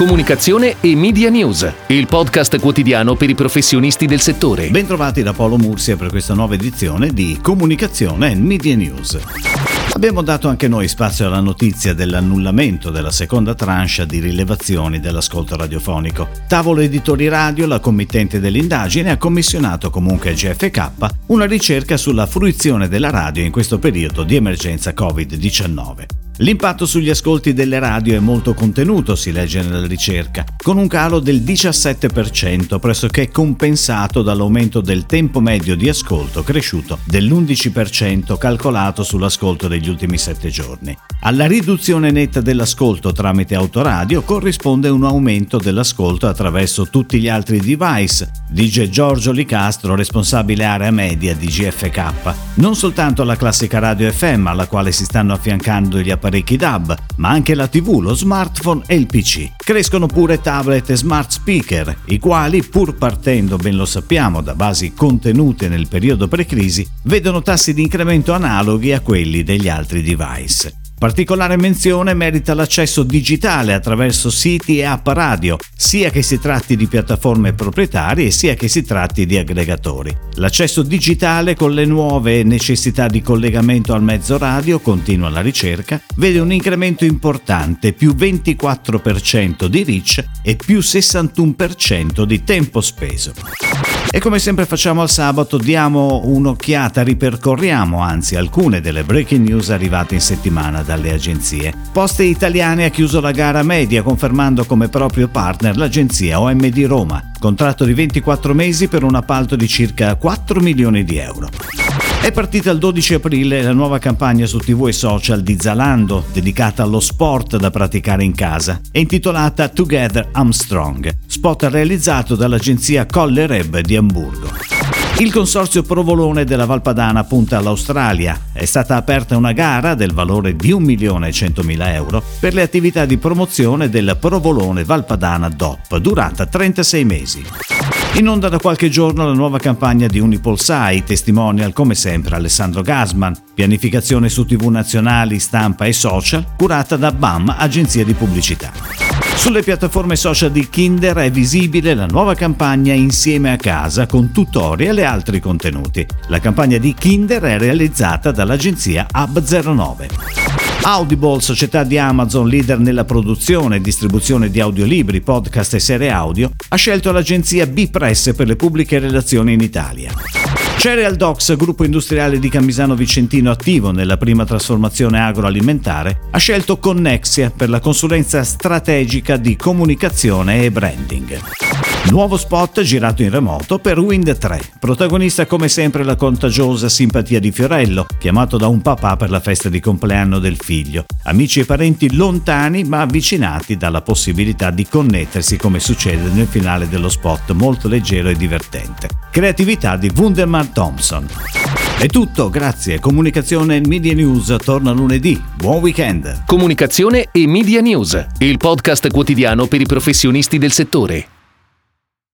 Comunicazione e Media News, il podcast quotidiano per i professionisti del settore. Bentrovati da Paolo Mursia per questa nuova edizione di Comunicazione e Media News. Abbiamo dato anche noi spazio alla notizia dell'annullamento della seconda tranche di rilevazioni dell'ascolto radiofonico. Tavolo Editori Radio, la committente dell'indagine, ha commissionato comunque a GFK una ricerca sulla fruizione della radio in questo periodo di emergenza Covid-19. L'impatto sugli ascolti delle radio è molto contenuto, si legge nella ricerca, con un calo del 17%, pressoché compensato dall'aumento del tempo medio di ascolto cresciuto dell'11% calcolato sull'ascolto degli ultimi 7 giorni. Alla riduzione netta dell'ascolto tramite autoradio corrisponde un aumento dell'ascolto attraverso tutti gli altri device, dice Giorgio Licastro, responsabile area media di GFK. Non soltanto la classica radio FM alla quale si stanno affiancando gli apparecchi DAB, ma anche la TV, lo smartphone e il PC. Crescono pure tablet e smart speaker, i quali, pur partendo, ben lo sappiamo, da basi contenute nel periodo pre-crisi, vedono tassi di incremento analoghi a quelli degli altri device. Particolare menzione merita l'accesso digitale attraverso siti e app radio, sia che si tratti di piattaforme proprietarie sia che si tratti di aggregatori. L'accesso digitale con le nuove necessità di collegamento al mezzo radio, continua la ricerca, vede un incremento importante, più 24% di reach e più 61% di tempo speso. E come sempre facciamo al sabato, diamo un'occhiata, ripercorriamo anzi alcune delle breaking news arrivate in settimana dalle agenzie. Poste Italiane ha chiuso la gara media confermando come proprio partner l'agenzia OMD Roma, contratto di 24 mesi per un appalto di circa 4 milioni di euro. È partita il 12 aprile la nuova campagna su TV e social di Zalando, dedicata allo sport da praticare in casa, è intitolata Together I'm Strong, spot realizzato dall'agenzia Colle Reb di Amburgo. Il consorzio Provolone della Valpadana punta all'Australia. È stata aperta una gara del valore di 1.100.000 euro per le attività di promozione del Provolone Valpadana DOP, durata 36 mesi. In onda da qualche giorno la nuova campagna di Unipolsai, testimonial come sempre Alessandro Gasman, pianificazione su tv nazionali, stampa e social, curata da BAM, agenzia di pubblicità. Sulle piattaforme social di Kinder è visibile la nuova campagna Insieme a casa con tutorial e altri contenuti. La campagna di Kinder è realizzata dall'agenzia Hub09. Audible, società di Amazon leader nella produzione e distribuzione di audiolibri, podcast e serie audio, ha scelto l'agenzia B-Press per le pubbliche relazioni in Italia. Cereal Docs, gruppo industriale di Camisano Vicentino attivo nella prima trasformazione agroalimentare, ha scelto Connexia per la consulenza strategica di comunicazione e branding. Nuovo spot girato in remoto per Wind 3. Protagonista come sempre la contagiosa simpatia di Fiorello, chiamato da un papà per la festa di compleanno del figlio. Amici e parenti lontani ma avvicinati dalla possibilità di connettersi come succede nel finale dello spot molto leggero e divertente. Creatività di Wunderman Thompson. È tutto, grazie. Comunicazione e Media News torna lunedì. Buon weekend. Comunicazione e Media News, il podcast quotidiano per i professionisti del settore.